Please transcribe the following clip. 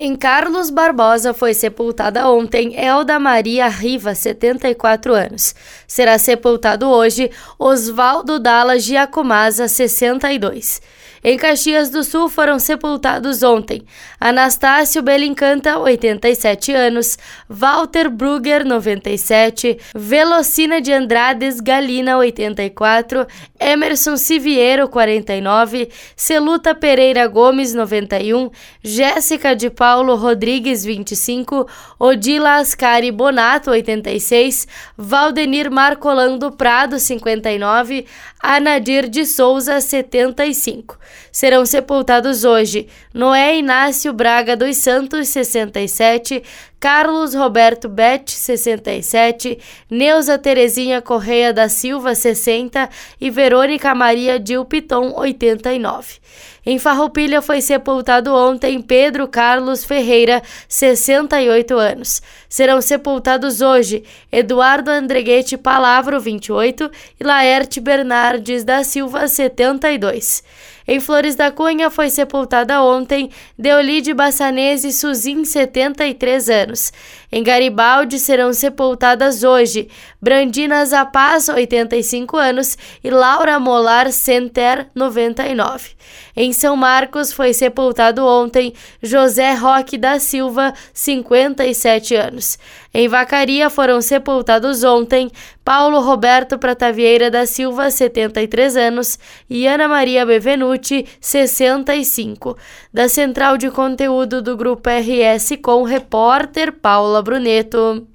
Em Carlos Barbosa foi sepultada ontem Elda Maria Riva, 74 anos. Será sepultado hoje Osvaldo Dallas Giacomasa, 62. Em Caxias do Sul foram sepultados ontem Anastácio Belincanta, 87 anos, Walter Brugger, 97, Velocina de Andrades Galina, 84, Emerson Siviero, 49, Celuta Pereira Gomes, 91, Jéssica de Paulo Rodrigues, 25, Odila Ascari Bonato, 86, Valdenir Marcolando Prado, 59, Anadir de Souza, 75 serão sepultados hoje Noé Inácio Braga dos Santos, 67, Carlos Roberto Bet, 67, Neuza Terezinha Correia da Silva, 60 e Verônica Maria Dilpiton, 89. Em Farroupilha foi sepultado ontem Pedro Carlos Ferreira, 68 anos. Serão sepultados hoje Eduardo Andreguete Palavro, 28 e Laerte Bernardes da Silva, 72. Em Flores da Cunha foi sepultada ontem Deolide Bassanese Suzin, 73 anos. Em Garibaldi serão sepultadas hoje Brandina Zapaz, 85 anos, e Laura Molar Center, 99. Em São Marcos foi sepultado ontem José Roque da Silva, 57 anos. Em Vacaria foram sepultados ontem Paulo Roberto Pratavieira da Silva, 73 anos, e Ana Maria Bevenuti, 65. Da Central de Conteúdo do Grupo RS com o repórter Paula Bruneto.